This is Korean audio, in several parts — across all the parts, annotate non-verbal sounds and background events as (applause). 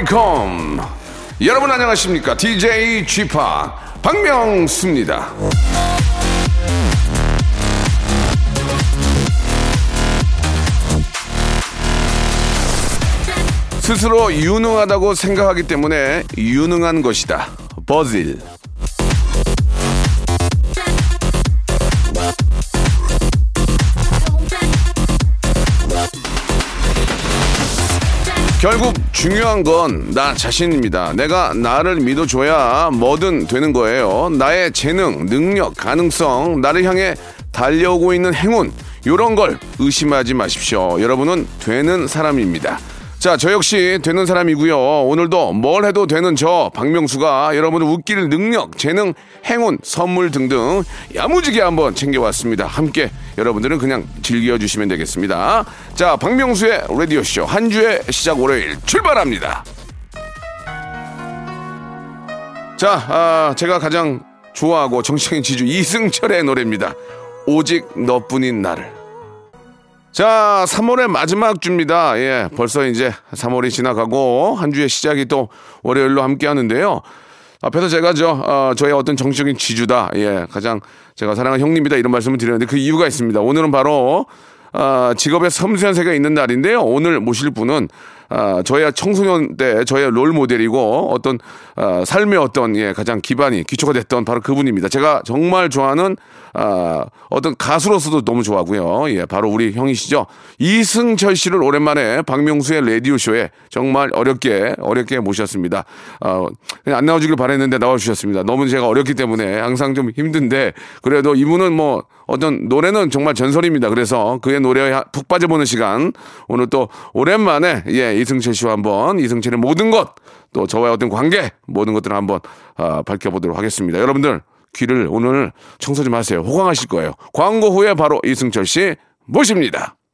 welcome 여러분 안녕하십니까? DJ g 파 박명수입니다. 스스로 유능하다고 생각하기 때문에 유능한 것이다. 버질 결국 중요한 건 나 자신입니다. 내가 나를 믿어줘야 뭐든 되는 거예요. 나의 재능, 능력, 가능성, 나를 향해 달려오고 있는 행운, 이런 걸 의심하지 마십시오. 여러분은 되는 사람입니다. 자, 저 역시 되는 사람이고요. 오늘도 뭘 해도 되는 저 박명수가 여러분을 웃길 능력, 재능, 행운, 선물 등등 야무지게 한번 챙겨왔습니다. 함께 여러분들은 그냥 즐겨주시면 되겠습니다. 자, 박명수의 라디오쇼 한 주의 시작 월요일 출발합니다. 자, 아, 제가 가장 좋아하고 정치적인 지주 이승철의 노래입니다. 오직 너뿐인 나를. 자, 3월의 마지막 주입니다. 예, 벌써 이제 3월이 지나가고 한 주의 시작이 또 월요일로 함께 하는데요. 앞에서 제가 저, 어, 저의 어떤 정치적인 지주다. 예, 가장 제가 사랑하는 형님이다. 이런 말씀을 드렸는데 그 이유가 있습니다. 오늘은 바로, 아, 직업의 섬세한 세계가 있는 날인데요. 오늘 모실 분은 아, 저의 청소년 때 저의 롤 모델이고 어떤 아, 삶의 어떤 예, 가장 기반이 기초가 됐던 바로 그분입니다. 제가 정말 좋아하는 아, 어떤 가수로서도 너무 좋아하고요. 예, 바로 우리 형이시죠. 이승철 씨를 오랜만에 박명수의 라디오 쇼에 정말 어렵게 어렵게 모셨습니다. 어, 그냥 안 나와주길 바랬는데 나와주셨습니다. 너무 제가 어렵기 때문에 항상 좀 힘든데 그래도 이분은 뭐 어떤 노래는 정말 전설입니다. 그래서 그의 노래에 푹 빠져보는 시간 오늘 또 오랜만에 예 이승철 씨와 한번 이승철의 모든 것 또 저와의 어떤 관계 모든 것들을 한번 아, 밝혀보도록 하겠습니다. 여러분들 귀를 오늘 청소 좀 하세요. 호강하실 거예요. 광고 후에 바로 이승철 씨 모십니다.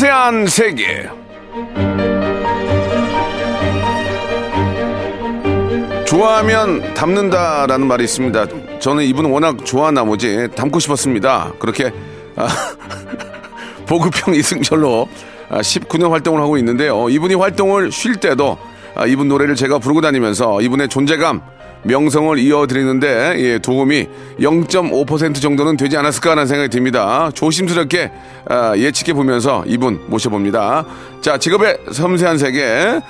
섬세한 세계. 좋아하면 닮는다라는 말이 있습니다. 저는 이분을 워낙 좋아한 나머지 닮고 싶었습니다. 그렇게 아, (laughs) 보급형 이승철로 아, 19년 활동을 하고 있는데요. 이분이 활동을 쉴 때도 아, 이분 노래를 제가 부르고 다니면서 이분의 존재감, 명성을 이어드리는데 예, 도움이 0.5% 정도는 되지 않았을까라는 생각이 듭니다. 조심스럽게 아, 예측해 보면서 이분 모셔봅니다. 자, 직업의 섬세한 세계.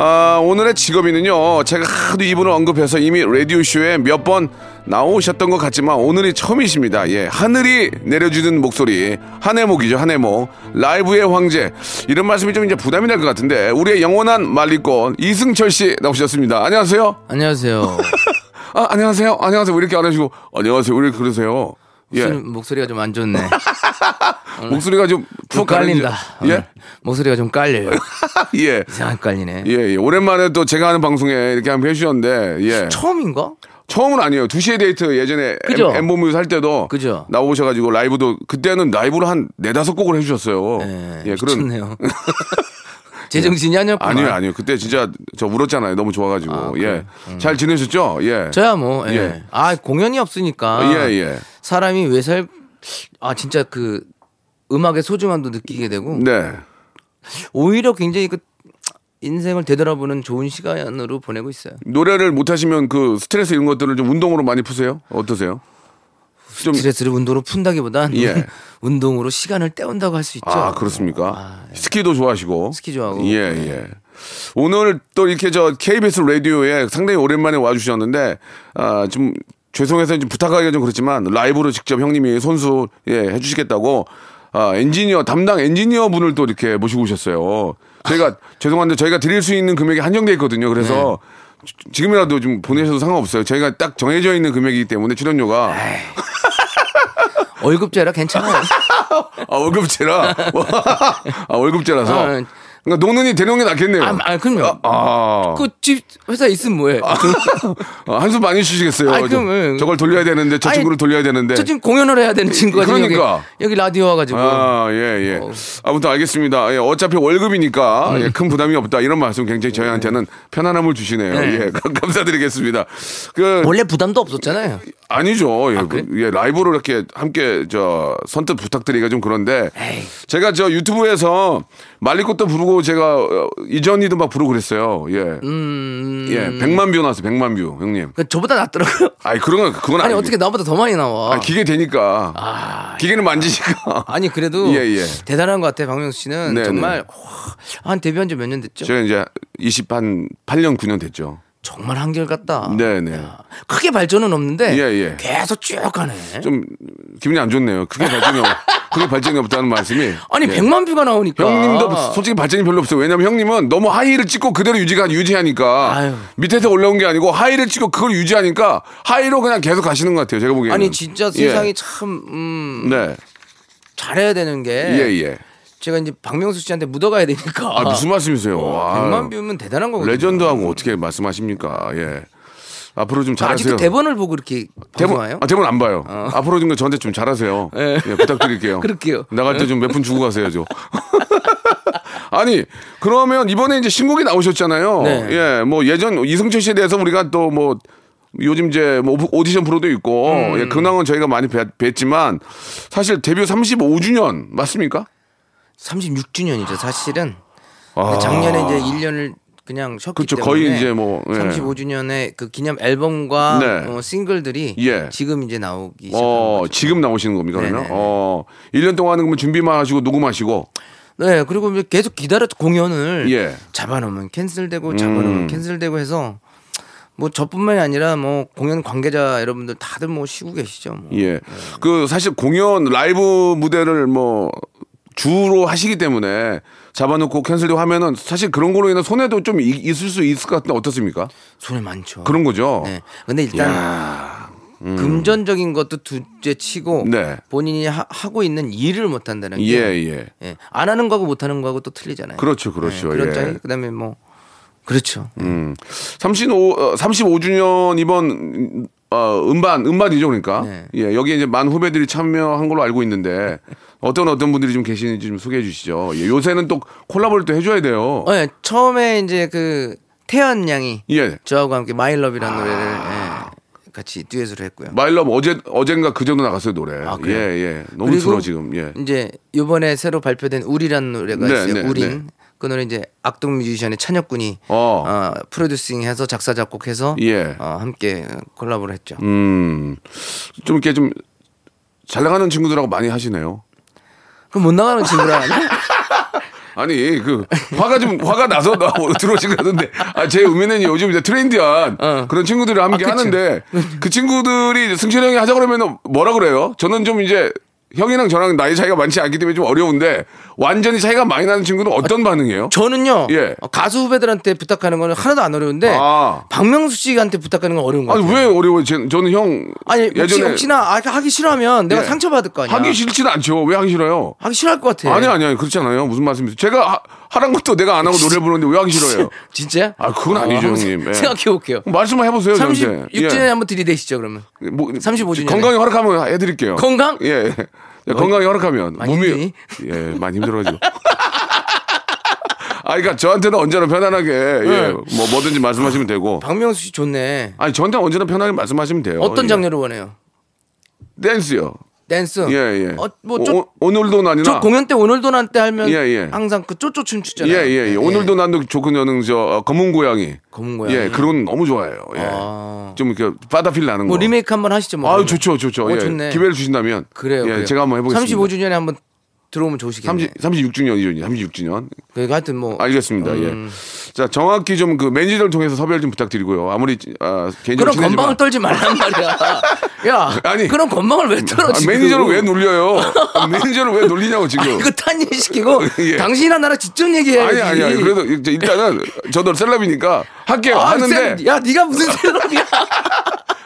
아, 오늘의 직업인은요, 제가 하도 이분을 언급해서 이미 라디오쇼에 몇 번 나오셨던 것 같지만 오늘이 처음이십니다. 예, 하늘이 내려주는 목소리, 한해목이죠, 한해목. 라이브의 황제. 이런 말씀이 좀 이제 부담이 될것 같은데, 우리의 영원한 말리꾼 이승철 씨 나오셨습니다. 안녕하세요. 안녕하세요. (laughs) 아, 안녕하세요. 안녕하세요. 왜 이렇게 안 하시고, 안녕하세요. 왜 이렇게 그러세요? 예. 목소리가 좀 안 좋네. (laughs) 목소리가 좀좀푹 깔린다. 예? 오늘. 목소리가 좀 깔려요. (laughs) 예. 이상하게 깔리네. 예, 예. 오랜만에 또 제가 하는 방송에 이렇게 한번 해주셨는데, 예. 처음인가? 처음은 아니에요. 2시에 데이트 예전에 그죠? 엠보뮤 살 때도 그죠? 나오셔가지고 라이브도 그때는 라이브로 한 네다섯 곡을 해주셨어요. 네, 예, 그런 미쳤네요. (laughs) (laughs) 제정신이 아니었구나. 아니요, 아니요. 그때 진짜 저 울었잖아요. 너무 좋아가지고. 아, 예. 그래. 음. 잘 지내셨죠? 예. 저야 뭐, 예. 예. 아, 공연이 없으니까. 예, 예. 사람이 왜 살, 아, 진짜 그 음악의 소중함도 느끼게 되고. 네. 오히려 굉장히 그 인생을 되돌아보는 좋은 시간으로 보내고 있어요. 노래를 못 하시면 그 스트레스 이런 것들을 좀 운동으로 많이 푸세요? 어떠세요? 좀 스트레스를 운동으로 푼다기보단 예. (laughs) 운동으로 시간을 때운다고 할 수 있죠. 아, 그렇습니까? 아, 예. 스키도 좋아하시고. 스키 좋아하고. 예, 네. 예. 오늘 또 이렇게 저 KBS 라디오에 상당히 오랜만에 와주셨는데, 아, 좀 죄송해서 좀 부탁하기가 좀 그렇지만 라이브로 직접 형님이 손수 예, 해주시겠다고 아, 엔지니어 담당 엔지니어 분을 또 이렇게 모시고 오셨어요. 저희가 죄송한데 저희가 드릴 수 있는 금액이 한정돼 있거든요. 그래서 지- 지금이라도 좀 보내셔도 상관없어요. 저희가 딱 정해져 있는 금액이기 때문에 출연료가 월급제라 괜찮아요. (laughs) 아, 월급제라 (laughs) 아, 월급제라서 아, 그러니까 노는이 대놓은 게 낫겠네요. 아, 아, 그럼요. 아, 그집 회사 있으면 뭐해? 아, 한숨 많이 쉬시겠어요. 저- 그럼, 예. 저걸 돌려야 되는데 저 아니, 친구를 돌려야 되는데. 저 지금 공연을 해야 되는 친구가 그러니까. 여기, 여기 라디오 와가지고 아, 예, 예. 어. 아무튼 알겠습니다. 예, 어차피 월급이니까 음. 예, 큰 부담이 없다. 이런 말씀 굉장히 저희한테는 편안함을 주시네요. 네. 예, (laughs) 감- 감사드리겠습니다. 그, 원래 부담도 없었잖아요. 아니죠. 예, 그래? 예, 라이브로 이렇게 함께 저 선뜻 부탁드리기가 좀 그런데 에이. 제가 저 유튜브에서 말리꽃도 부르고 제가 어, 이전이도 막 부르고 그랬어요. 예. 음, 예, 100만 view 나왔어요. 100만 view, 형님. 그 저보다 낫더라고요. 아니, 그런 건, 그건 아니 아니 어떻게 나보다 더 많이 나와? 아, 기계 되니까. 아, 기계는 만지니까. (laughs) 아니 그래도 예, 예. 대단한 것 같아 박명수 씨는 네, 정말 네. 와, 한 데뷔한 지 몇 년 됐죠? 제가 이제 28, 8년, 9년 됐죠. 정말 한결같다. 네, 네. 야, 크게 발전은 없는데 예, 예. 계속 쭉 가네. 좀 기분이 안 좋네요. 크게 발전이 없, 크게 발전이 없다는 말씀이. 아니 예. 100만 view가 나오니까 형님도 솔직히 발전이 별로 없어요. 왜냐면 형님은 너무 high를 찍고 그대로 유지가 유지하니까 아유. 밑에서 올라온 게 아니고 high를 찍고 그걸 유지하니까 high로 그냥 계속 가시는 것 같아요. 제가 보기에는. 아니 진짜 예. 세상이 참 음, 네. 잘해야 되는 게 예, 예. 제가 이제 박명수 씨한테 묻어가야 되니까 아, 무슨 말씀이세요? 와. 100만 view면 대단한 거거든요. legend하고 어떻게 말씀하십니까? 예. 앞으로 좀 잘하세요. 아직도 대본을 보고 이렇게 대본? 아, 대본 안 봐요. 앞으로 좀 저한테 좀 잘하세요. (laughs) 예. 예, 부탁드릴게요. (laughs) 그럴게요. 나갈 때 좀몇푼 주고 가세요, 저. (laughs) 아니, 그러면 이번에 이제 신곡이 나오셨잖아요. 네. 예, 뭐 예전 이승철 씨에 대해서 우리가 또 뭐 요즘 이제 뭐 오디션 프로도 있고 음. 예, 근황은 저희가 많이 뵀, 뵀지만 사실 데뷔 35주년 맞습니까? 36주년이죠 사실은 아. 작년에 이제 1년을 그냥 쉬었기 그쵸, 때문에 거의 이제 뭐, 예. 35주년에 그 기념 앨범과 네. 어, 싱글들이 예. 지금 이제 나오기 어. 지금 나오시는 겁니까, 그러면? 네네. 어, 1년 동안은 그러면 준비만 하시고 녹음하시고 네 그리고 계속 기다렸 공연을 예. 음. 잡아놓으면 캔슬되고 잡아놓으면 캔슬되고 해서 뭐 저뿐만이 아니라 뭐 공연 관계자 여러분들 다들 뭐 쉬고 계시죠. 뭐. 예. 그 사실 공연 라이브 무대를 뭐 주로 하시기 때문에 잡아놓고 캔슬되고 하면은 사실 그런 걸로 인해 손해도 좀 이- 있을 수 있을 것 같은데 어떻습니까? 손해 많죠. 그런 거죠. 네. 근데 일단 야, 금전적인 것도 둘째 치고 네. 본인이 하, 고 있는 일을 못 한다는 게 예, 예. 예. 안 하는 거하고 못 하는 거하고 또 틀리잖아요. 그렇죠, 그렇죠. 네, 그런 예. 그다음에 뭐 그렇죠. 음. 35, 어, 35주년 이번 어, 음반, 음반이죠, 그러니까. 네. 예, 여기에 이제 많은 후배들이 참여한 걸로 알고 있는데 어떤 어떤 분들이 좀 계시는지 좀 소개해 주시죠. 예, 요새는 또 콜라보를 또 해줘야 돼요. 어, 예. 처음에 이제 그 태연 양이 예. 저하고 함께 마일럽이라는 노래를 예, 같이 듀엣으로 했고요. 마일럽 어제 어젠가 그제도 나갔어요 노래. 아, 예, 그래요? 예. 너무 들어 지금. 예. 이제 이번에 새로 발표된 우리라는 노래가 네, 있어요. 네, 우린 네. 그 노래 이제 악동 뮤지션의 찬혁 군이 어. 어, 프로듀싱해서 작사 작곡해서 예. 어, 함께 콜라보를 했죠. 음. 좀 이렇게 좀 잘 나가는 친구들하고 많이 하시네요. 그럼 못 나가는 친구라 하나? (laughs) 아니 그 화가 좀 화가 나서 나 들어오신 것 같은데 아, 제 의미는 요즘 이제 트렌디한 어. 그런 친구들이 함께 아. 하는데 (laughs) 그 친구들이 승철 형이 하자 그러면 뭐라 그래요? 저는 좀 이제 형이랑 저랑 나이 차이가 많지 않기 때문에 좀 어려운데 완전히 차이가 많이 나는 친구는 어떤 반응이에요? 저는요 예. 어, 가수 후배들한테 부탁하는 거는 하나도 안 어려운데 아. 박명수 씨한테 부탁하는 건 어려운 거 아니. 왜 어려워요? 제- 저는 형 아니 혹시, 예전에 혹시나 아, 하기 싫어하면 내가 예. 상처 받을 거 아니야. 하기 싫지는 않죠. 왜 하기 싫어요? 하기 싫어할 것 같아. 아니 아니 아니 그렇지 않아요. 무슨 말씀이세요? 제가 하, 하란 것도 내가 안 하고 노래 부르는데 왜 하기 싫어요? (laughs) 진짜? 아, 그건 아니죠, 한번 형님. 예. 생각해 볼게요. 말씀을 해보세요. 저한테. 36주년에 한번 들이대시죠 그러면. 뭐, 35 주년에. 건강이 허락하면 해드릴게요. 건강? 예. 예, 건강이 허락하면 몸이 힘드니? 예 많이 힘들어가지고. (laughs) 아, 그러니까 저한테는 언제나 편안하게 예, 네. 뭐 뭐든지 말씀하시면 되고. 박명수 씨 좋네. 아니 저한테 언제나 편하게 말씀하시면 돼요. 어떤 예. 장르를 원해요? 댄스요. 댄스. 예 예. 어, 뭐 쪼, 오, 오늘도 난이나. 저 공연 때 오늘도 난 때 하면 예, 예. 항상 그 쪼쪼 춤 추잖아요. 예, 예, 예. 오늘도 난도 좋은 여는 저 어, 검은 고양이. 검은 고양이. 예, 그런 거 너무 좋아해요. 예. 아. 좀 이렇게 바다필 나는 거. 뭐 리메이크 한번 하시죠. 뭐 그러면. 좋죠, 좋죠. 어, 예. 좋네. 기회를 주신다면. 그래요. 예, 그래요. 제가 한번 해보겠습니다. 35주년에 한번 들어오면 좋으시겠네. 30, 36주년이죠. 36주년. 그러니까 하여튼 뭐 알겠습니다. 음. 예. 자, 정확히 좀 그 매니저를 통해서 섭외를 좀 부탁드리고요. 아무리 아, 개인적으로 그런 건방을 떨지 말란 말이야. 야, 아니. 그런 건방을 왜 떨어 아, 지금? 매니저를 왜 놀려요? 아, 매니저를 왜 놀리냐고 지금. 이거 탄일시키고 (laughs) 예. 당신이랑 나랑 직접 얘기해야지. 아니 아니야. 그래도 이제 일단은 저도 celeb이니까 할게요. 아, 하는데 쌤, 야, 네가 무슨 (laughs) celeb이야?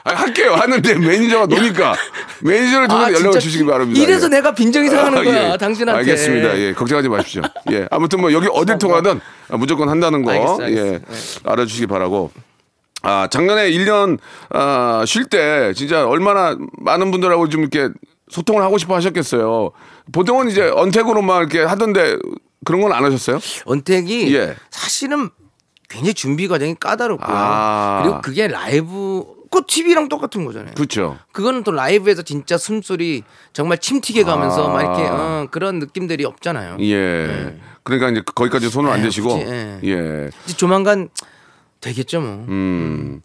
아니, 할게요. 하는데 매니저가 노니까 매니저를 통해서 아, 연락을 주시기 바랍니다. 이래서 예. 내가 빈정이 상하는 아, 거야, 예. 당신한테. 알겠습니다. 예, 걱정하지 마십시오. 예, 아무튼 뭐 여기 어딜 통하든 무조건 한다는 거 알겠어, 알겠어. 예, 알아주시기 바라고. 아 작년에 1년 아, 쉴 때 진짜 얼마나 많은 분들하고 좀 이렇게 소통을 하고 싶어 하셨겠어요. 보통은 이제 언택으로만 이렇게 하던데 그런 건 안 하셨어요? 언택이 예. 사실은 굉장히 준비 과정이 까다롭고요. 아. 그리고 그게 라이브 그 TV랑 똑같은 거잖아요. 그렇죠. 그거는 또 라이브에서 진짜 숨소리 정말 침 튀게 가면서 아. 막 이렇게 어, 그런 느낌들이 없잖아요. 예. 그러니까 이제 거기까지 손을 안 네, 대시고 굳이, 예. 예. 이제 조만간 되겠죠 뭐. 음.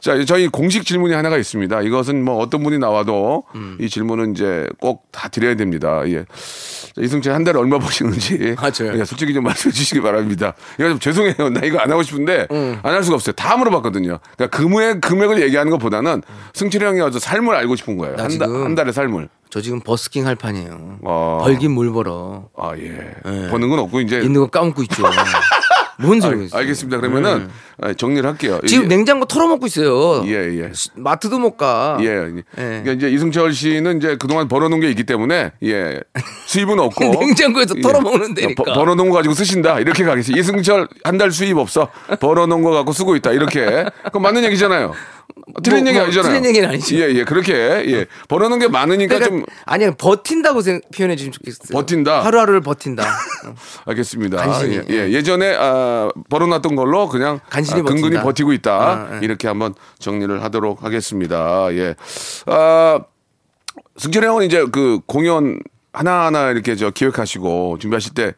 자, 저희 공식 질문이 하나가 있습니다. 이것은 뭐 어떤 분이 나와도 음. 이 질문은 이제 꼭 다 드려야 됩니다. 예. 자, 이승철 한 달에 얼마 버시는지. (laughs) 맞아요. 예, 솔직히 좀 말씀해 주시기 바랍니다. 이거 좀 죄송해요. 나 이거 안 하고 싶은데 음. 안할 수가 없어요. 다 물어봤거든요. 그러니까 금액, 금액을 얘기하는 것보다는 승철이 형이 어서 삶을 알고 싶은 거예요. 나 한, 달, 지금- 한 달의 삶을. 저 지금 버스킹 할 판이에요. 어. 벌긴 물 벌어. 아, 예. 버는 건 없고 이제. 있는 거 까먹고 있죠. (laughs) 뭔 소리야? 알, 알겠습니다. 그러면은 아, 정리를 할게요. 네. 지금 이게- 냉장고 털어먹고 있어요. 예, 예. 마트도 못 가. 예. 예. 그러니까 이제 이승철 씨는 이제 그동안 벌어놓은 게 있기 때문에 예 수입은 (laughs) 없고 냉장고에서 털어먹는 데니까. 버- 벌어놓은 거 가지고 쓰신다 이렇게 가겠습니다. 이승철 한 달 수입 없어 벌어놓은 거 갖고 쓰고 있다 이렇게 그건 맞는 얘기잖아요. 틀린 뭐, 얘기 뭐, 아니잖아요. 틀린 얘기는 아니죠. 예, 예, 그렇게 예 벌어놓은 게 많으니까 그러니까 좀 아니 버틴다고 생- 표현해 주시면 좋겠어요. 버틴다? 하루하루를 버틴다. 어. (laughs) 알겠습니다. 간신히, 예, 예. 예전에 아, 벌어놨던 걸로 그냥 간신히 아, 근근히 버틴다. 버티고 있다. 아, 예. 이렇게 한번 정리를 하도록 하겠습니다. 예. 아, 승철이 형은 이제 그 공연 하나하나 이렇게 저 기획하시고 준비하실 때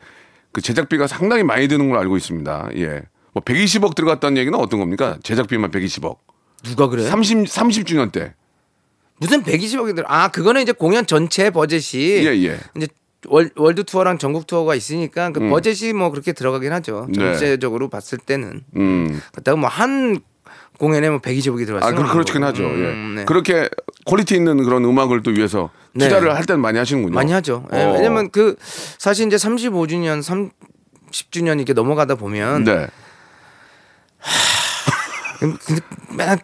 그 제작비가 상당히 많이 드는 걸로 알고 있습니다. 예. 뭐 120억 들어갔다는 얘기는 어떤 겁니까? 제작비만 120억. 누가 그래? 30 30주년 때. 무슨 120억이 들어? 아 그거는 이제 공연 전체 버젯이 예, 예. 이제 월, world tour랑 전국 투어가 있으니까 그 버젯이 뭐 그렇게 들어가긴 하죠. 음. 네. 전체적으로 봤을 때는. 음. 그렇다고 뭐 한 공연에 뭐 120억이 들어갔어요. 아, 그, 그렇긴 하죠. 음, 예. 네. 그렇게 quality 있는 그런 음악을 또 위해서 네. 투자를 할 때는 많이 하시는군요. 많이 하죠. 예, 어. 왜냐면 그 사실 이제 35주년, 30주년 이렇게 넘어가다 보면 네. 그- 근데 맨날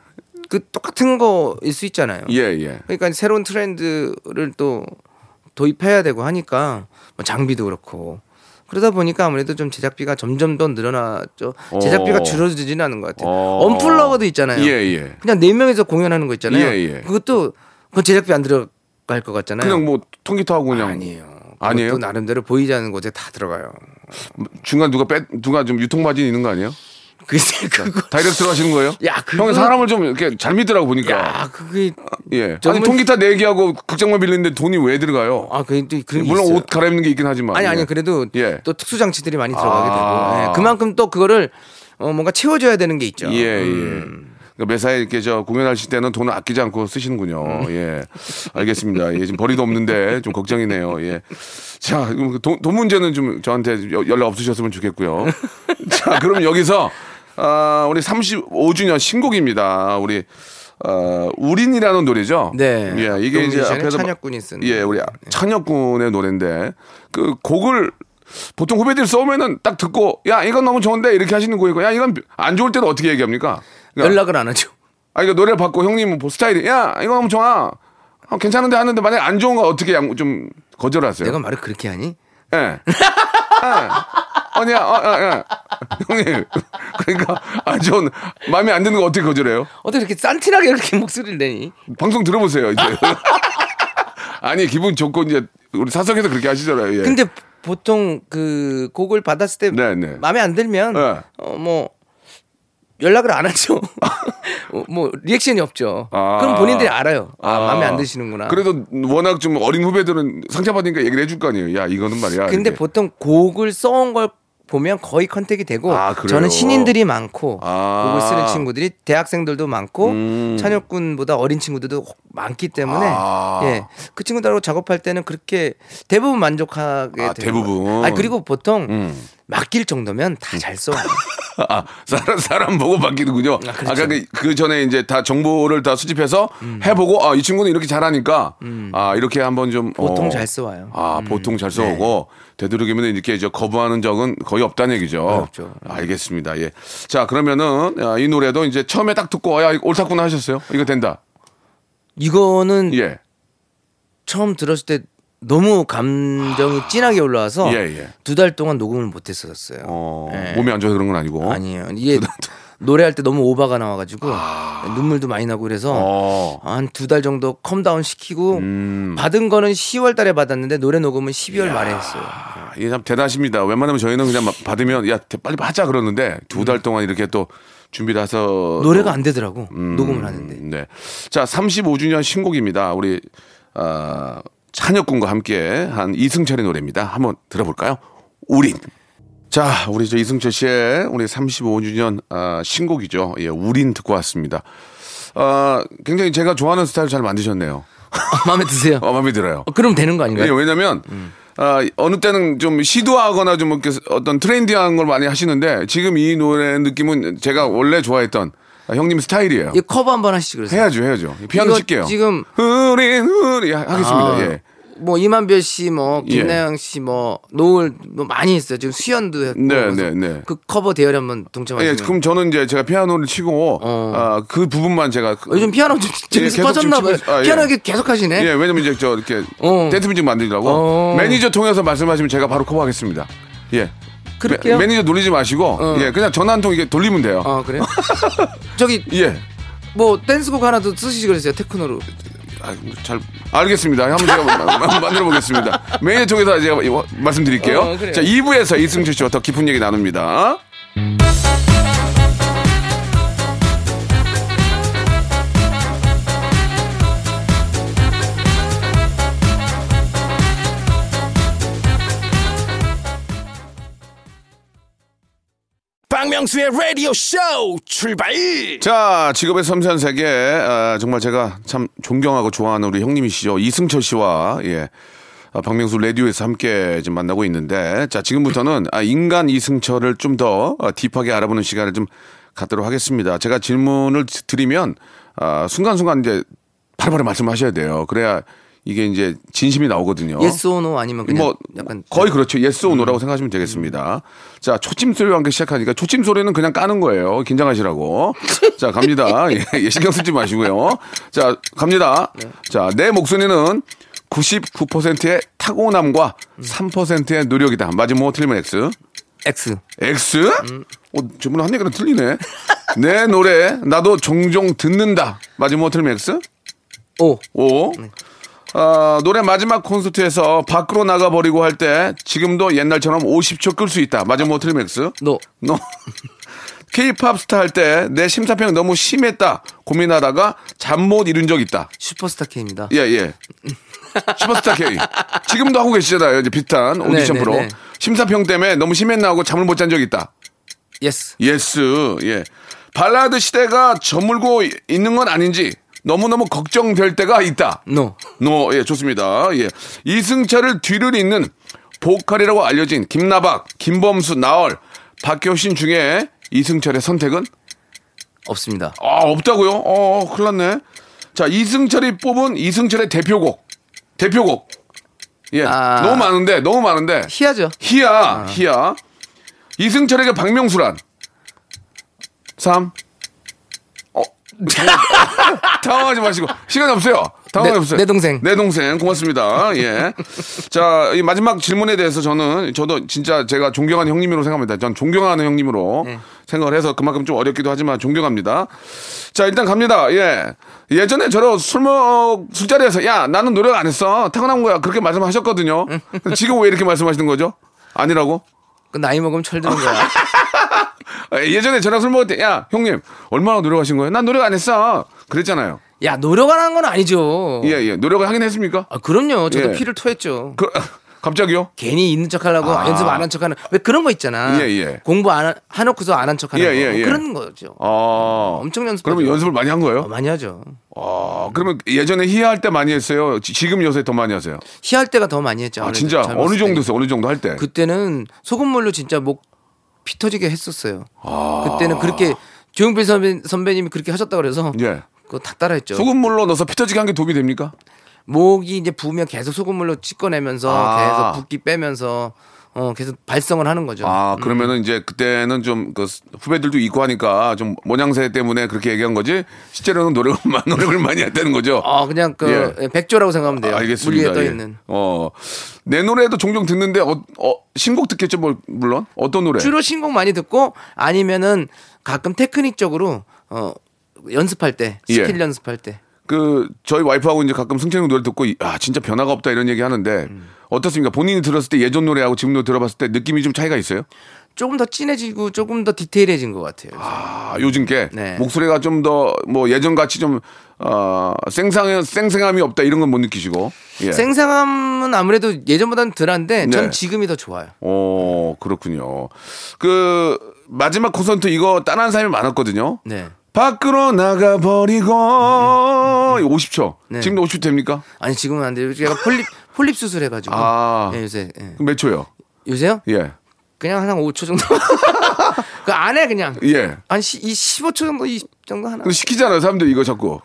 그 똑같은 거일 수 있잖아요. 예, 예. 그러니까 새로운 트렌드를 또 도입해야 되고 하니까 뭐 장비도 그렇고 그러다 보니까 아무래도 좀 제작비가 점점 더 늘어나죠. 제작비가 어. 줄어들지는 않은 것 같아요. 어. 언플러거도 있잖아요. 예, 예. 그냥 네 명이서 공연하는 거 있잖아요. 예, 예. 그것도 그 제작비 안 들어갈 것 같잖아요. 그냥 뭐 통기타하고 그냥 아니에요. 아니에요? 또 나름대로 보이지 않는 곳에 다 들어가요. 중간 누가 빼 누가 좀 유통 마진 있는 거 아니에요? 글쎄 그거 다이렉트로 하시는 거예요? 야, 그거- 형이 사람을 좀 이렇게 잘 믿더라고 보니까. 야 그게 예. 아니 정말- 통기타 내기하고 극장만 빌리는데 돈이 왜 들어가요? 아 그게 또 그런 게 물론 있어요. 옷 갈아입는 게 있긴 하지만. 아니 예. 아니 그래도 예. 또 특수 장치들이 많이 들어가게 아. 되고 예, 그만큼 또 그거를 어, 뭔가 채워줘야 되는 게 있죠. 예, 예. 음. 그러니까 매사에 이렇게 저 공연하실 때는 돈을 아끼지 않고 쓰시는군요. 음. 예. 알겠습니다. 예, 지금 벌이도 없는데 좀 걱정이네요. 예. 자, 그럼 그 돈, 돈 문제는 좀 저한테 여- 연락 없으셨으면 좋겠고요. (laughs) 자, 그럼 여기서 아, 우리 35주년 신곡입니다. 우리 어, 우린이라는 노래죠. 네. 예, 이게 이제 앞에서 찬혁군이 쓴. 예, 우리 찬혁군의 노래인데 그 곡을 보통 후배들 써오면은 딱 듣고 야 이건 너무 좋은데 이렇게 하시는 거이고 야 이건 안 좋을 때는 어떻게 얘기합니까? 그러니까, 연락을 안 하죠. 아 이거 노래를 받고 형님 뭐 스타일이 야 이거 너무 좋아 어, 괜찮은데 하는데 만약 안 좋은 거 어떻게 양, 좀 거절하세요? 내가 말을 그렇게 하니? 예. 예. 아니야, 어, 어, 예. 형님. 그러니까 안 좋은 마음에 안 드는 거 어떻게 거절해요? 어떻게 이렇게 싼티나게 그렇게 목소리를 내니? 방송 들어보세요 이제. (laughs) 아니 기분 좋고 이제 우리 사석에서 그렇게 하시잖아요. 예. 근데 보통 그 곡을 받았을 때 네, 네. 마음에 안 들면 네. 어뭐 연락을 안 하죠. (laughs) 어, 뭐 리액션이 없죠. 아. 그럼 본인들이 알아요. 아, 아. 마음에 안 드시는구나. 그래도 워낙 좀 어린 후배들은 상처받으니까 얘기를 해줄 거 아니에요. 야 이거는 말이야. 근데 이게. 보통 곡을 써온 걸 보면 거의 컨택이 되고 아? 저는 신인들이 많고 아. 곡을 쓰는 친구들이 대학생들도 많고 음. 찬혁군보다 어린 친구들도 많기 때문에 아. 예, 그 친구들하고 작업할 때는 그렇게 대부분 만족하게 아, 대부분. 아 그리고 보통 음. 맡길 정도면 다 잘 써. (laughs) 아, 사람, 사람 보고 바뀌는군요. 아, 그렇죠. 음. 까 그, 그 전에 이제 다 정보를 다 수집해서 해보고, 아, 이 친구는 이렇게 잘하니까, 아, 이렇게 한번 좀. 보통 어, 잘 써와요. 음. 아, 보통 잘 써오고, 되도록이면 이렇게 이제 거부하는 적은 거의 없다는 얘기죠. 어렵죠. 알겠습니다. 예. 자, 그러면은, 아, 이 노래도 이제 처음에 딱 듣고, 야, 이거 옳다구나 하셨어요? 이거 된다. 이거는 예. 처음 들었을 때 너무 감정이 진하게 올라와서 예, 예. 두달 동안 녹음을 못했었어요. 어, 예. 몸이 안 좋아서 그런 건 아니고. 아니에요. (laughs) 이게 노래할 때 너무 오바가 나와가지고 눈물도 많이 나고 그래서 아. 어. 한두 달 정도 calm down 시키고 음. 받은 거는 10월 달에 받았는데 노래 녹음은 12월 말에 했어요. 아, 이게 참 대단하십니다. 웬만하면 저희는 그냥 막 받으면 야 빨리 하자 그러는데 두 달 동안 이렇게 또 준비를 해서 노래가 안 되더라고 음, 녹음을 하는데. 네. 자 35주년 신곡입니다. 우리 아, 찬혁군과 함께 한 이승철의 노래입니다. 한번 들어볼까요? 우린. 자, 우리 저 이승철 씨의 우리 35주년 아, 신곡이죠. 예, 우린 듣고 왔습니다. 아, 굉장히 제가 좋아하는 스타일 잘 만드셨네요. 마음에 드세요? (laughs) 어, 마음에 들어요. 어, 그럼 되는 거 아닌가요? 예, 왜냐면 아, 어느 때는 좀 시도하거나 좀 이렇게 어떤 트렌디한 걸 많이 하시는데 지금 이 노래 느낌은 제가 원래 좋아했던 아, 형님 스타일이에요. 이 커버 한번 하시죠 그래서. 해야죠, 해야죠. 피아노 칠게요. 지금 우린 우리 하겠습니다. 아, 예. 뭐 이만별 씨, 뭐 예. 김나영 씨, 뭐 노을 뭐 많이 했어요. 지금 수연도 했고. 네, 네, 네. 그 커버 대열에 한번 예, 동참하시면. 그럼 저는 이제 제가 피아노를 치고 어. 아, 그 부분만 제가 그- 어, 요즘 피아노 좀 예, 계속 빠졌나 봐요. 아, 예. 피아노 계속 하시네. 예, 왜냐면 이제 저 이렇게 어. 댄스 뮤직 만들려고 어. 매니저 통해서 말씀하시면 제가 바로 커버하겠습니다. 예. 그럴게요. 매, 니저 놀리지 마시고 어. 예, 그냥 전화 한 통 이게 돌리면 돼요. 아 그래요? (laughs) 저기 예. 뭐 댄스곡 하나도 쓰시지 그랬어요 테크노로. 아, 잘 알겠습니다. 한번 제가 마- 만들어 보겠습니다. 메인을 통해서 제가 이거 말씀드릴게요. 어. 자, 2부에서 이승철 씨와 더 깊은 얘기 나눕니다. 박명수의 라디오 쇼 출발 자, 직업의 섬세한 세계 아, 정말 제가 참 존경하고 좋아하는 우리 형님이시죠. 이승철 씨와 예. 아, 박명수 라디오에서 함께 지금 만나고 있는데 자, 지금부터는 아, 인간 이승철을 좀 더 deep하게 알아보는 시간을 좀 갖도록 하겠습니다. 제가 질문을 드리면 아, 순간순간 이제 바로바로 말씀하셔야 돼요. 그래야 이게 이제 진심이 나오거든요. yes or no 아니면 그냥 뭐 약간 거의 그렇죠. yes or no라고 생각하시면 되겠습니다. 자, 초침 소리와 함께 시작하니까 초침 소리는 그냥 까는 거예요. 긴장하시라고. 자, 갑니다. (laughs) 예, 예, 신경 쓰지 마시고요. 자, 갑니다. 자, 내 목소리는 99%의 타고남과 3%의 노력이다. 맞으면 O 틀리면 X. X. X? 어, 저분 한 얘기는 틀리네. 내 노래 나도 종종 듣는다. 맞으면 O 틀리면 X. O. O. 아, 노래 마지막 콘서트에서 밖으로 나가버리고 할 때 지금도 옛날처럼 50초 끌 수 있다. 맞아, O 틀리면 X? No. No. (laughs) K-Pop Star 할 때 내 심사평 너무 심했다. 고민하다가 잠 못 이룬 적 있다. 슈퍼스타 K입니다. 예, 예. 슈퍼스타 K. 지금도 하고 계시잖아요. 이제 비슷한 오디션 네, 프로. 네. 심사평 때문에 너무 심했나 하고 잠을 못 잔 적 있다. Yes. Yes. 예. 발라드 시대가 저물고 이- 있는 건 아닌지 너무너무 걱정될 때가 있다. No. No, 예, 좋습니다. 예. 이승철을 뒤를 잇는 보컬이라고 알려진 김나박, 김범수, 나얼, 박효신 중에 이승철의 선택은? 없습니다. 아, 없다고요? 어, 큰일 났네. 자, 이승철이 뽑은 이승철의 대표곡. 대표곡. 예. 아. 너무 많은데, 너무 많은데. 희야죠. 희야, 희야. 이승철에게 박명수란? 3. 어, 당황하지 마시고. 시간이 없어요. 당황하지 내- 없어요. 내 동생. 내 동생. 고맙습니다. 예. 자, 이 마지막 질문에 대해서 저는, 저도 진짜 제가 존경하는 형님으로 생각합니다. 전 존경하는 형님으로 네. 생각을 해서 그만큼 좀 어렵기도 하지만 존경합니다. 자, 일단 갑니다. 예. 예전에 저러 술 먹, 술자리에서, 야, 나는 노력 안 했어. 타고난 거야. 그렇게 말씀하셨거든요. 지금 왜 이렇게 말씀하시는 거죠? 아니라고? 그 나이 먹으면 철드는 거야. (laughs) 아, 예전에 저랑 술 먹을 때, 야, 형님, 얼마나 노력하신 거예요? 난 노력 안 했어. 그랬잖아요. 야 노력 안한건 아니죠. 예, 예. 노력을 하긴 했습니까? 아 그럼요. 저도 예. 피를 토했죠. 그, 갑자기요? 괜히 있는 척 하려고 아. 연습 안 한 척 하는 왜 그런 거 있잖아. 예, 예. 공부 안 하- 해놓고서 안 한 척 하는 예, 거 예, 예. 그런 거죠. 아. 엄청 연습. 그러면 연습을 많이 한 거예요? 어, 많이 하죠. 아, 그러면 예전에 희야할 때 많이 했어요? 지- 지금 요새 더 많이 하세요? 희할 때가 더 많이 했죠. 아, 진짜 어느 정도 때는. 했어요? 어느 정도 할 때? 그때는 소금물로 진짜 목 피 터지게 했었어요. 아. 그때는 그렇게 조용필 선배, 선배님이 그렇게 하셨다 그래서 예. 그거 다 따라했죠. 소금물로 넣어서 피 터지게 한 게 도움이 됩니까? 목이 이제 부으면 계속 소금물로 찍어내면서 아. 계속 붓기 빼면서 어 계속 발성을 하는 거죠. 아, 그러면은 이제 그때는 좀 그 후배들도 있고 하니까 좀 모양새 때문에 그렇게 얘기한 거지 실제로는 노력을, 많- 노력을 많이 했다는 거죠. 어 그냥 그 예. 예, 백조라고 생각하면 돼요. 알겠습니다. 물 위에 떠 예. 있는. 어, 내 노래도 종종 듣는데 어, 어, 신곡 듣겠죠, 뭐, 물론 어떤 노래? 주로 신곡 많이 듣고 아니면은 가끔 테크닉적으로 어 연습할 때 예. 스킬 연습할 때 그 저희 와이프하고 이제 가끔 승철이 노래 듣고 이- 아 진짜 변화가 없다 이런 얘기 하는데 음. 어떻습니까? 본인이 들었을 때 예전 노래하고 지금 노래 들어봤을 때 느낌이 좀 차이가 있어요? 조금 더 진해지고 조금 더 디테일해진 것 같아요. 아 요즘 게 네. 목소리가 좀 더 뭐 예전 같이 좀 어, 생상 생생함이 없다 이런 건 못 느끼시고 예. 생생함은 아무래도 예전보다는 덜한데 네. 전 지금이 더 좋아요. 어 그렇군요. 그 마지막 콘서트 이거 따라한 사람이 많았거든요. 네. 밖으로 나가버리고 50초. 네. 지금도 50초 됩니까? 아니 지금은 안 돼요. 제가 폴립 (laughs) 폴립 수술 해가지고 아. 예, 요새 예. 몇 초요? 요새요? 예. 그냥 한 5초 정도. (laughs) 그 안에 그냥 예. 한 시, 이 15초 정도 이 정도 하나. 그 시키잖아요, 사람들이 이거 자꾸.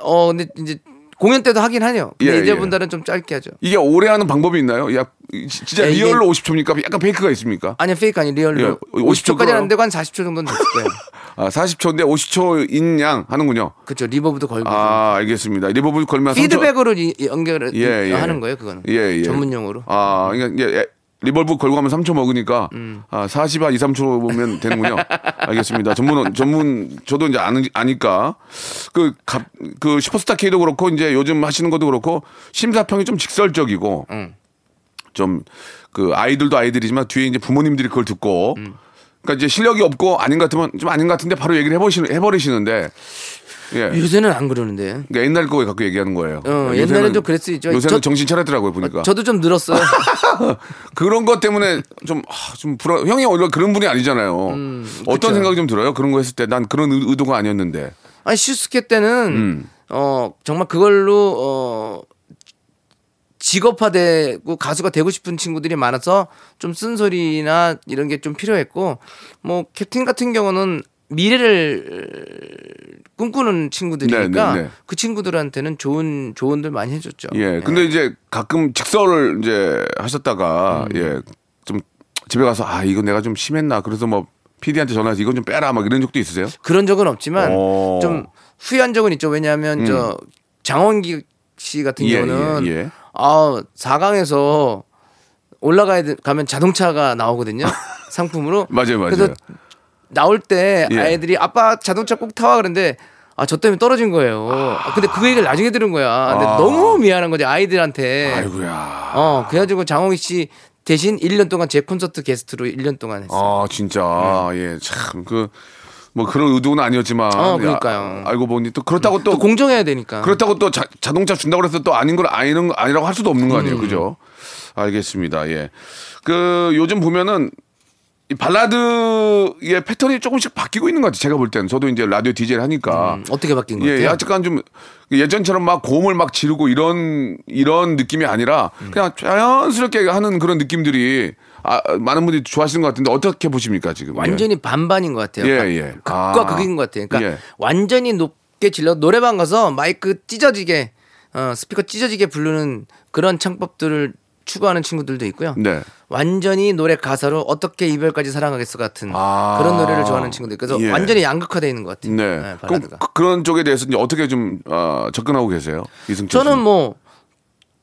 어 근데 이제 공연 때도 하긴 하네요. 근데 예, 이제 예. 분들은 좀 짧게 하죠. 이게 오래 하는 방법이 있나요? 야, 진짜 예, real로 50초입니까? 약간 fake가 있습니까? 아니요 fake 아니 real로 예, 50초 50초까지는 그럼. 안 되고 한 40초 정도는 됐을 거예요. (laughs) 아, 40초인데 50초인 양 하는군요. 그렇죠 reverb도 걸고 아, 알겠습니다. reverb를 걸면 피드백으로 이- 이 연결을 예, 예. 하는 거예요 그거는 예, 예. 전문 용어로. 아, 그러니까 이게 reverb 걸고 하면 3초 먹으니까 음. 아, 40, 한 2, 3초 보면 되는군요. (laughs) 알겠습니다. 전문 전문 저도 이제 아는 아니까 그갑그 슈퍼스타 K도 그렇고 이제 요즘 하시는 것도 그렇고 심사평이 좀 직설적이고 응. 좀그 아이들도 아이들이지만 뒤에 이제 부모님들이 그걸 듣고 음. 그러니까 이제 실력이 없고 아닌 것 같으면 좀 아닌 것 같은데 바로 얘기를 해버리시는 해버리시는데 예. 요새는 안 그러는데. 그러니까 옛날 거에 갖고 얘기하는 거예요. 어, 수 있죠. 요새는 저- 정신 차렸더라고요 보니까. 저도 좀 늘었어요. (laughs) 그런 것 때문에 좀, 아, 좀 불안, 형이 원래 그런 분이 아니잖아요. 어떤 음, 그쵸. 생각이 좀 들어요? 그런 거 했을 때 난 그런 의- 의도가 아니었는데. 아니 슈스케 때는 음. 어 정말 그걸로 어 직업화되고 가수가 되고 싶은 친구들이 많아서 좀 쓴소리나 이런 게 좀 필요했고 뭐 캡틴 같은 경우는 미래를 꿈꾸는 친구들이니까 네, 네, 네. 그 친구들한테는 좋은 조언들 많이 해줬죠. 예. 근데 이제 가끔 직설을 이제 하셨다가, 음. 예. 좀 집에 가서, 아, 이거 내가 좀 심했나. 그래서 뭐, PD한테 전화해서 이건 좀 빼라. 막 이런 적도 있으세요? 그런 적은 없지만 오. 좀 후회한 적은 있죠. 왜냐하면 저 장원기 씨 같은 음. 예, 경우는 예, 예. 아 4강에서 올라가야 돼, 가면 자동차가 나오거든요. (laughs) 상품으로. 맞아요, 맞아요. 나올 때 예. 아이들이 아빠 자동차 꼭 타와 그런데 아 저 때문에 떨어진 거예요. 아, 근데 그 얘기를 나중에 들은 거야. 근데 아. 너무 미안한 거지 아이들한테. 아이고야. 어 그래가지고 장홍희 씨 대신 1년 동안 제 콘서트 게스트로 1년 동안 했어요. 아, 진짜. 예. 참, 그, 뭐 그런 의도는 아니었지만. 어, 그러니까요. 아, 알고 보니 또 그렇다고 또. 또 공정해야 되니까. 그렇다고 또 자, 자동차 준다고 해서 또 아닌 걸 아니는 아니라고 할 수도 없는 거 아니에요, 음. 그죠? 알겠습니다. 예. 그 요즘 보면은 이 발라드의 패턴이 조금씩 바뀌고 있는 것 같아요. 제가 볼 때는 저도 이제 라디오 DJ를 하니까 음, 어떻게 바뀐 것 예? 약간 좀 예전처럼 막 고음을 막 지르고 이런 이런 느낌이 아니라 음. 그냥 자연스럽게 하는 그런 느낌들이 아, 많은 분들이 좋아하시는 것 같은데 어떻게 보십니까 지금? 예. 완전히 반반인 것 같아요. 예, 각- 예. 극과 아. 극인 것 같아요. 그러니까 예. 완전히 높게 질러 노래방 가서 마이크 찢어지게 어, 스피커 찢어지게 부르는 그런 창법들을 추구하는 친구들도 있고요. 네. 완전히 노래 가사로 어떻게 이별까지 사랑하겠어 같은 아. 그런 노래를 좋아하는 친구들. 그래서 예. 완전히 양극화되어 있는 것 같아요. 네. 네, 그럼. 그- 그런 쪽에 대해서 이제 어떻게 좀 어, 접근하고 계세요? 이승철 저는 씨는? 뭐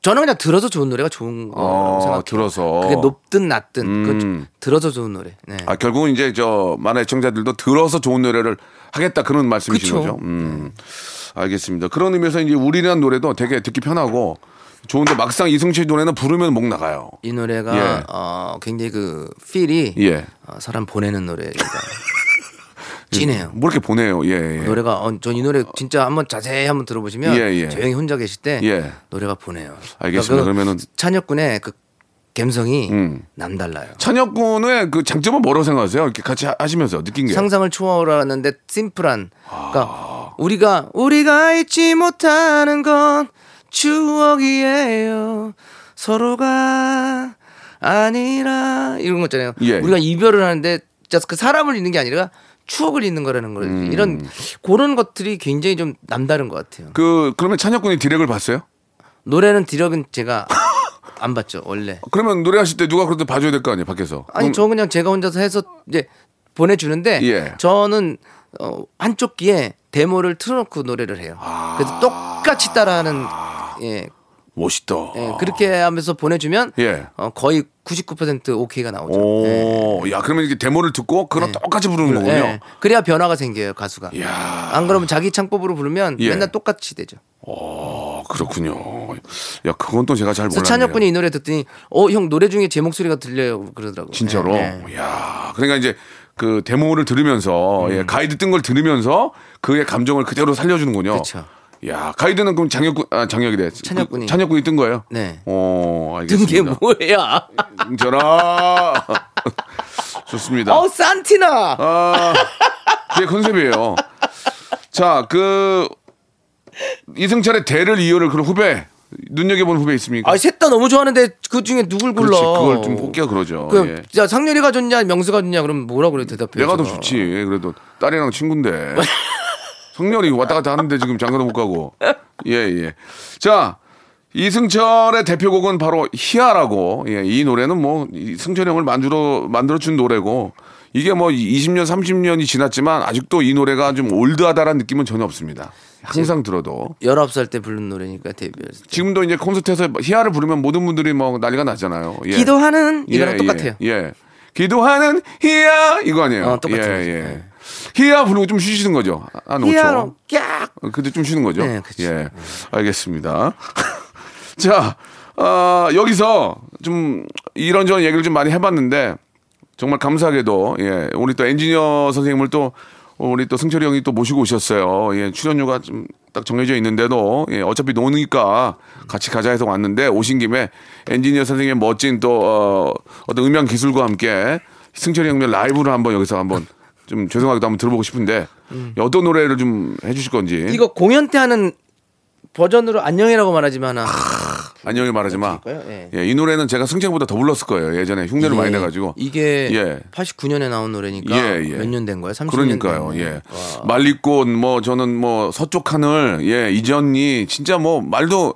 저는 그냥 들어서 좋은 노래가 좋은 거라고 어, 생각해요. 들어서. 그게 높든 낮든 음. 그건 들어서 좋은 노래. 네. 아, 결국은 이제 저 만화 애청자들도 들어서 좋은 노래를 하겠다 그런 말씀이신 그쵸. 거죠. 음. 알겠습니다. 그런 의미에서 이제 우리라는 노래도 되게 듣기 편하고 좋은데 막상 이승철 노래는 부르면 목 나가요. 이 노래가 예. 어, 굉장히 그 필이 예. 어, 사람 보내는 노래입니다. (laughs) 진해요. 뭐 이렇게 보내요. 예. 예. 노래가 어, 전이 노래 진짜 한번 자세히 한번 들어보시면 예, 예. 조용히 혼자 계실 때 예. 노래가 보내요. 알겠습니다. 그러니까 그 그러면은 찬혁군의 그 감성이 음. 남달라요. 찬혁군의 그 장점은 뭐라고 생각하세요? 이렇게 같이 하- 하시면서 느낀 게. 상상을 초월하는데 심플한 그러니까 우리가 우리가 잊지 못하는 건 추억이에요 서로가 아니라 이런 거 있잖아요 예. 우리가 이별을 하는데 진짜 그 사람을 잊는 게 아니라 추억을 잊는 거라는 거예요 음. 이런 그런 것들이 굉장히 좀 남다른 것 같아요 그 그러면 찬혁군이 디렉을 봤어요? 노래는 디력은 제가 안 봤죠 원래 (laughs) 그러면 노래하실 때 누가 그래도 봐줘야 될 거 아니에요 밖에서. 아니 그럼 저 그냥 제가 혼자서 해서 이제 보내주는데 예. 저는 어, 한쪽 귀에 데모를 틀어놓고 노래를 해요. 그래서 똑같이 따라하는 예, 멋있다. 예, 그렇게 하면서 보내주면 예. 어, 거의 99% 오케이가 나오죠. 예. 오, 야 그러면 이렇게 데모를 듣고 그랑 똑같이 부르는 거군요. 예. 그래야 변화가 생겨요 가수가. 이야. 안 그러면 자기 창법으로 부르면 예. 맨날 똑같이 되죠. 어, 그렇군요. 야 그건 또 제가 잘 몰랐네요. 찬혁 군이 이 노래 듣더니 어 형 노래 중에 제 목소리가 들려요 그러더라고. 진짜로. 예, 예. 야 그러니까 이제 그 데모를 들으면서 음. 예, 가이드 뜬 걸 들으면서 그의 감정을 그대로 살려주는군요. 그쵸. 야 가이드는 그럼 장혁군 아 장혁이래. 찬혁군이. 그 찬혁군이 뜬 거예요. 네. 어든게 알겠습니다. 뭐야? 저라. (laughs) 좋습니다. 어 산티나. 아, 그게 컨셉이에요. 자, 그 이승철의 대를 이어를 그런 후배 눈여겨본 후배 있습니까? 아, 셋 다 너무 좋아하는데 그 중에 누굴 골라? 그렇지, 그걸 좀 뽑기가 그러죠. 그, 예. 야, 상렬이가 좋냐, 명수가 좋냐, 그럼 뭐라 그래, 대답해. 내가 더 좋지. 그래도 딸이랑 친구인데. (laughs) 성렬이 왔다 갔다 하는데 지금 장가도 못 가고. 예, 예. 자, 이승철의 대표곡은 바로 희야라고. 예, 이 노래는 뭐, 이 승철 형을 만들어, 만들어 준 노래고, 이게 뭐 20년, 30년이 지났지만 아직도 이 노래가 좀 올드하다라는 느낌은 전혀 없습니다. 항상 들어도. 19살 때 부른 노래니까 데뷔했을 때. 지금도 이제 콘서트에서 희야를 부르면 모든 분들이 뭐 난리가 나잖아요. 예. 기도하는 이거랑 예, 똑같아요. 예, 예. 기도하는 희야 이거 아니에요. 어, 똑같아요. 예, 예. 희야 부르고 좀 쉬시는 거죠. 한 5초. 희야로 깍! 어, 근데 좀 쉬는 거죠. 네, 그쵸. 예. 알겠습니다. (laughs) 자, 어, 여기서 좀 이런저런 얘기를 좀 많이 해봤는데 정말 감사하게도 예, 우리 또 엔지니어 선생님을 또 우리 또 승철이 형이 또 모시고 오셨어요. 예, 출연료가 좀 딱 정해져 있는데도 예, 어차피 노니까 같이 가자 해서 왔는데 오신 김에 엔지니어 선생님의 멋진 또 어, 어떤 음향 기술과 함께 승철이 형의 라이브를 한번 여기서 한번 좀 죄송하게도 한번 들어보고 싶은데 어떤 노래를 좀 해주실 건지 이거 공연 때 하는 버전으로 안녕이라고 말하지만 하나. 안녕히 말하지 마. 예. 예, 이 노래는 제가 승철보다 더 불렀을 거예요. 예전에 흉내를 많이 내가지고. 이게 예. 89년에 나온 노래니까 예, 예. 몇년 된 거예요? 30년 그러니까요. 된 예. 와. 말리꽃 뭐 저는 뭐 서쪽 하늘 예 이전이 진짜 뭐 말도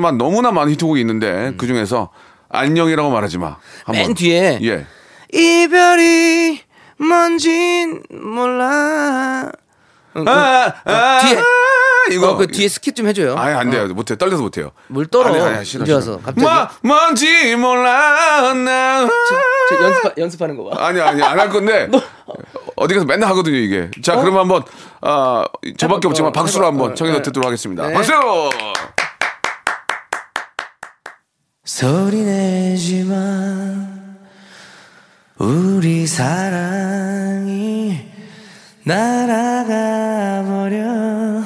막 너무나 많은 히트곡이 있는데 그 중에서 안녕이라고 말하지 마. 음. 맨 뒤에 예. 이별이 뭔진 몰라. 응, 응. 아, 아, 뒤에 아, 이거 어, 그 뒤에 skip 좀 해줘요. 아예 안 돼요. 못해. 떨려서 못해요. 물 떨어. 아니, 아니, 싫어, 이제 싫어. 와서 갑자기. 뭐, 뭔지 몰라 나. 저 연습 연습하는 거 봐. 아니 아니 안 할 건데 어디 가서 맨날 하거든요 이게. 자 그러면 한번 아 저밖에 어? 없지만 어, 박수로. 한번 어, 청해서 네. 듣도록 하겠습니다. 네. 박수. 소리 내지 마 우리 사랑이 날아가 버려.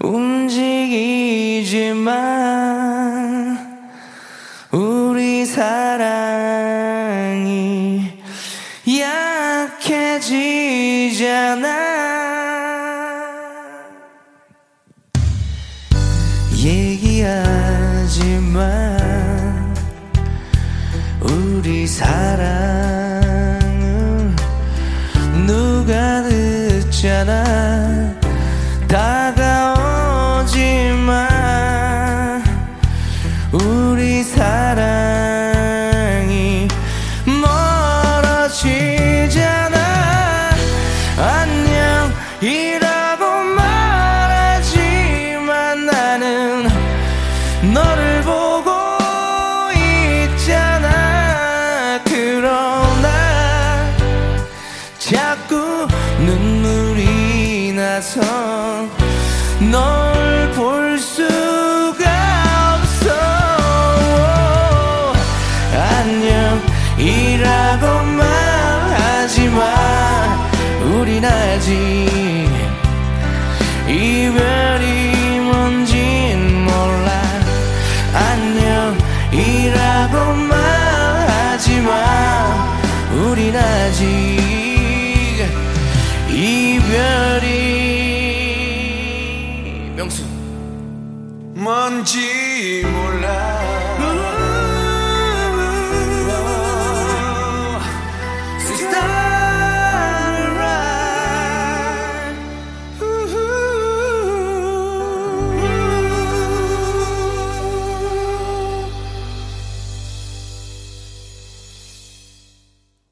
움직이지만 우리 사랑이 약해지잖아 듣잖아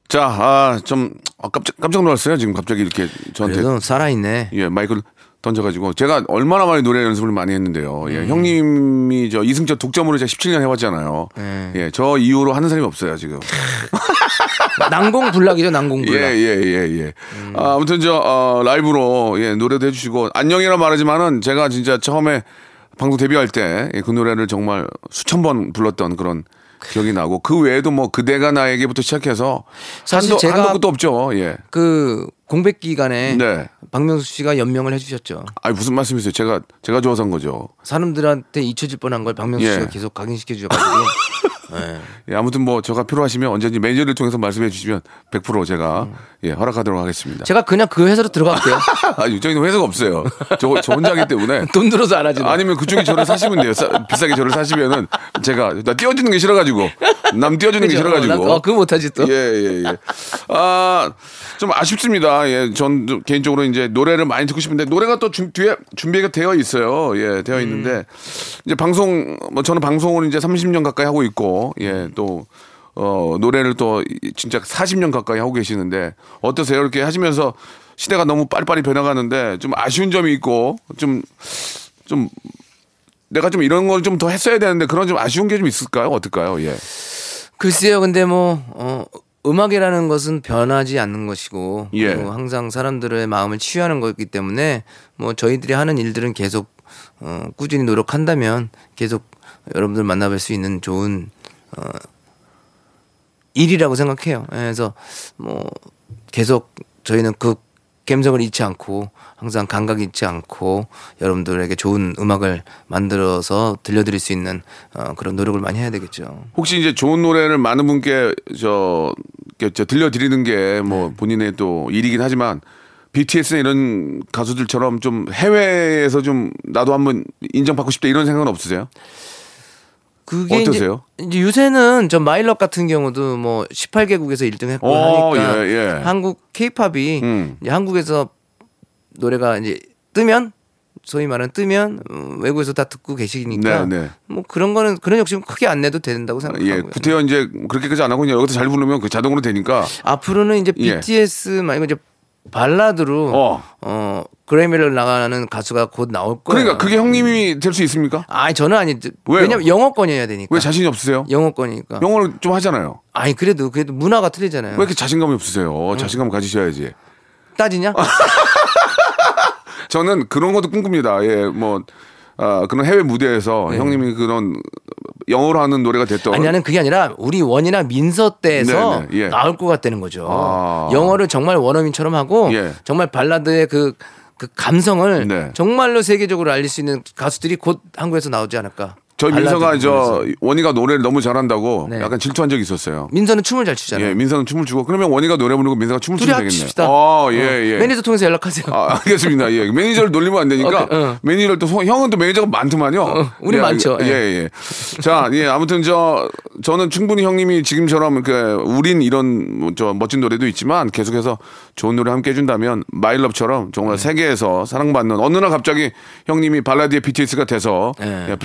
자, 아, 좀 아, 깜짝 깜짝 놀랐어요. 지금 갑자기 이렇게 저한테 그래도 살아있네. 예, 마이크를 던져가지고 제가 얼마나 많이 노래 연습을 많이 했는데요. 예, 형님이 저 이승철 독점으로 제가 17년 해왔잖아요. 네. 예, 저 이후로 하는 사람이 없어요 지금. (laughs) 난공불락이죠, 예, 난공불락. 예, 예, 예. 아, 아무튼 저 어, 라이브로 예, 노래도 해주시고 안녕이라 말하지만은 제가 진짜 처음에 방송 데뷔할 때 그 노래를 정말 수천 번 불렀던 그런 기억이 나고 그 외에도 뭐 그대가 나에게부터 시작해서 사실 한도, 제가- 한도 없죠. 예. 그 공백 기간에 네. 박명수 씨가 연명을 해주셨죠. 아니 무슨 말씀이세요? 제가 제가 좋아서 한 거죠. 사람들한테 잊혀질 뻔한 걸 박명수 예. 씨가 계속 각인시켜 주셔가지고. (laughs) 예. 예, 아무튼 뭐 저가 필요하시면 언제든지 매니저를 통해서 말씀해 주시면 100% 제가 예, 허락하도록 하겠습니다. 제가 그냥 그 회사로 들어갈게요. (laughs) 아, 저희는 회사가 없어요. 저, 저 혼자기 때문에. (laughs) 돈 들어서 안 하지. 아니면 그쪽이 저를 사시면 돼요. 싸- 비싸게 저를 사시면은 제가 나 띄워주는 게 싫어가지고 남 띄워주는 게 싫어가지고. 어, 그거 못하지 또. 예, 예, 예. 아, 좀 아쉽습니다. 예, 전좀 개인적으로 이제 노래를 많이 듣고 싶은데 노래가 또 준- 뒤에 준비가 되어 있어요. 예, 되어 있는데 이제 방송 뭐 저는 방송을 이제 30년 가까이 하고 있고 예, 또 어, 노래를 또 이- 진짜 40년 가까이 하고 계시는데 어떠세요? 이렇게 하시면서 시대가 너무 빨리빨리 변해가는데 좀 아쉬운 점이 있고 좀좀 내가 좀 이런 걸 좀 더 했어야 되는데 그런 좀 아쉬운 게 좀 있을까요? 어떨까요? 예. 글쎄요, 근데 뭐, 어, 음악이라는 것은 변하지 않는 것이고, 예. 항상 사람들의 마음을 치유하는 거기 때문에, 뭐, 저희들이 하는 일들은 계속, 어, 꾸준히 노력한다면, 계속 여러분들 만나뵐 수 있는 좋은, 어, 일이라고 생각해요. 예, 그래서, 뭐, 계속 저희는 그 감성을 잃지 않고, 항상 감각 잃지 않고, 여러분들에게 좋은 음악을 만들어서 들려드릴 수 있는, 어, 그런 노력을 많이 해야 되겠죠. 혹시 이제 좋은 노래를 많은 분께 저, 저 들려드리는 게 네. 뭐 본인의 또 일이긴 하지만 BTS나 이런 가수들처럼 좀 해외에서 좀 나도 한번 인정받고 싶다 이런 생각은 없으세요? 그게 어떠세요? 이제, 요새는 저 마일럿 같은 경우도 뭐 18개국에서 1등 했고 어, 하니까 예, 예. 한국 케이팝이 음. 한국에서 노래가 이제 뜨면 소위 말하는 뜨면 음, 외국에서 다 듣고 계시니까 네, 네. 뭐 그런 거는 그런 욕심 크게 안 내도 된다고 생각하고요. 예, 구태여 이제 그렇게까지 안 하고 그냥 여기서 잘 부르면 그 자동으로 되니까 앞으로는 이제 예. BTS 말고 이제 발라드로 어. 어, 그래미를 나가는 가수가 곧 나올 거예요. 그러니까 그게 형님이 될 수 있습니까? 아니 저는 아니 왜요? 왜냐면 영어권이어야 되니까. 왜 자신이 없으세요? 영어권이니까. 영어를 좀 하잖아요. 아니 그래도 그래도 문화가 틀리잖아요. 왜 이렇게 자신감이 없으세요? 자신감 가지셔야지. 따지냐? (laughs) 저는 그런 것도 꿈꿉니다. 예, 뭐, 아, 그런 해외 무대에서 형님이 그런 영어로 하는 노래가 됐던. 네. 아니 나는 그게 아니라 우리 원이나 민서 때에서 네, 네, 예. 나올 것 같다는 거죠. 아. 영어를 정말 원어민처럼 하고 예. 정말 발라드의 그, 그 감성을 네. 정말로 세계적으로 알릴 수 있는 가수들이 곧 한국에서 나오지 않을까. 저희 민서가 저. 원희가 노래를 너무 잘한다고 네. 약간 질투한 적이 있었어요. 민서는 춤을 잘 추잖아요. 예, 민서는 춤을 추고 그러면 원희가 노래 부르고 민서가 춤을 추면 되겠네. 합칩시다. 어, 예, 어, 예. 매니저 통해서 연락하세요. 아, 알겠습니다. 예. 매니저를 놀리면 안 되니까 (laughs) 오케이, 어. 매니저를 또 소- 형은 또 매니저가 많더만요. 우리 예, 많죠. 예, 예. 예. 자, 예. 아무튼 저 저는 충분히 형님이 지금처럼 그 우린 이런 뭐저 멋진 노래도 있지만 계속해서 좋은 노래 함께 해 준다면 My Love처럼 네. 정말 세계에서 사랑받는 어느 날 갑자기 형님이 발라드의 BTS가 돼서 네. 예,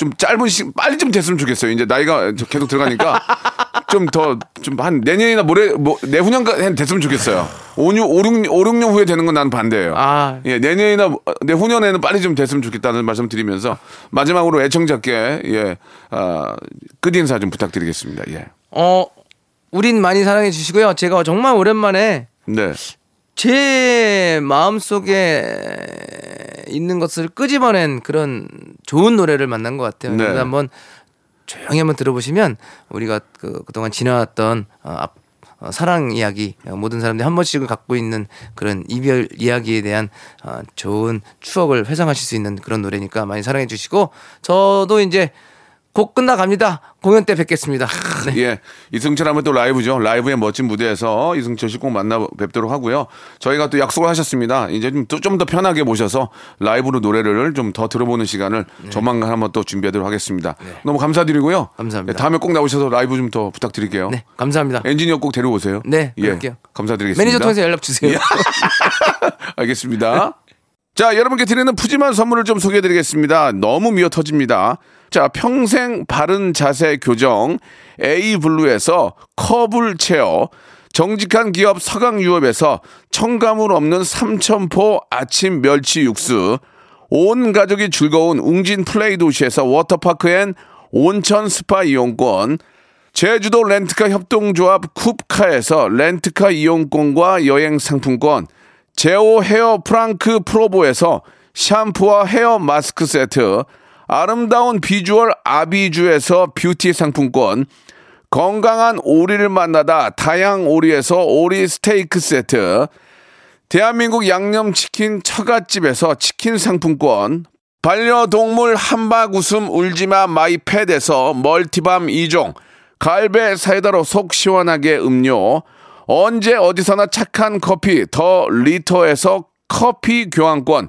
좀 짧은 시 빨리 좀 됐으면 좋겠어요. 이제 나이가 계속 들어가니까 (laughs) 좀 더 좀 한 내년이나 모레 뭐 내후년까지 됐으면 좋겠어요. 5, 6, 5, 6, 5, 6년 후에 되는 건 난 반대예요. 아. 예, 내년이나 내후년에는 빨리 좀 됐으면 좋겠다는 말씀 드리면서 마지막으로 애청자께 예, 아, 끝 인사 좀 부탁드리겠습니다. 예. 어, 우린 많이 사랑해 주시고요. 제가 정말 오랜만에 네. 제 마음속에 있는 것을 끄집어낸 그런 좋은 노래를 만난 것 같아요. 네. 한번 조용히 한번 들어보시면 우리가 그, 그동안 지나왔던 어, 앞, 어, 사랑 이야기 어, 모든 사람들이 한 번씩은 갖고 있는 그런 이별 이야기에 대한 어, 좋은 추억을 회상하실 수 있는 그런 노래니까 많이 사랑해 주시고 저도 이제 곡 끝나갑니다. 공연 때 뵙겠습니다. 네. 예. 이승철 하면 또 라이브죠. 라이브의 멋진 무대에서 이승철 씨 꼭 만나 뵙도록 하고요. 저희가 또 약속을 하셨습니다. 이제 좀좀더 편하게 모셔서 라이브로 노래를 좀 더 들어보는 시간을 조만간 한번 또 준비하도록 하겠습니다. 너무 감사드리고요. 네. 감사합니다. 예, 다음에 꼭 나오셔서 라이브 좀 더 부탁드릴게요. 네, 감사합니다. 엔지니어 꼭 데려오세요. 네, 예. 그럴게요. 감사드리겠습니다. 매니저 통해서 연락 주세요. (laughs) 알겠습니다. 자, 여러분께 드리는 푸짐한 선물을 좀 소개해 드리겠습니다. 너무 미어 터집니다. 자, 평생 바른 자세 교정 A 블루에서 커블 체어, 정직한 기업 서강유업에서 첨가물 없는 삼천포 아침 멸치 육수, 온 가족이 즐거운 웅진 플레이 도시에서 워터파크 and 온천 스파 이용권, 제주도 렌트카 협동조합 쿱카에서 렌트카 이용권과 여행 상품권, 제오 헤어 프랑크 프로보에서 샴푸와 헤어 마스크 세트, 아름다운 비주얼 아비주에서 뷰티 상품권, 건강한 오리를 만나다 다향 오리에서 오리 스테이크 세트, 대한민국 양념치킨 처갓집에서 치킨 상품권, 반려동물 함박 웃음 울지마 마이펫에서 multi balm 2종, 갈배 사이다로 속 시원하게 음료, 언제 어디서나 착한 커피 더 리터에서 커피 교환권,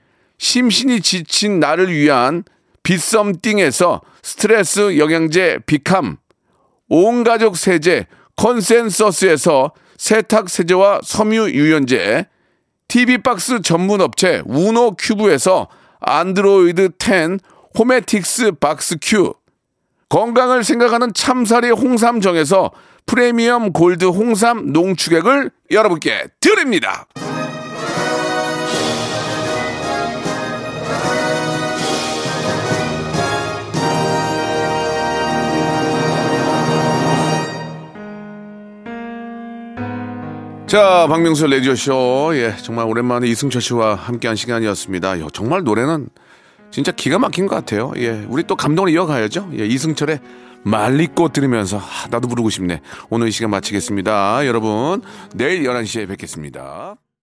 심신이 지친 나를 위한 비썸띵에서 스트레스 영양제 비캄, 온 가족 세제 컨센서스에서 세탁 세제와 섬유 유연제, TV 박스 전문 업체 우노 큐브에서 안드로이드 10 호메틱스 박스 큐, 건강을 생각하는 참사리 홍삼정에서 프리미엄 골드 홍삼 농축액을 여러분께 드립니다. 자, 박명수 레디오쇼. 예, 정말 오랜만에 이승철 씨와 함께한 시간이었습니다. 야, 정말 노래는 진짜 기가 막힌 것 같아요. 예, 우리 또 감동을 이어가야죠. 예, 이승철의 말리꽃 들으면서 아, 나도 부르고 싶네. 오늘 이 시간 마치겠습니다. 여러분, 내일 11시에 뵙겠습니다.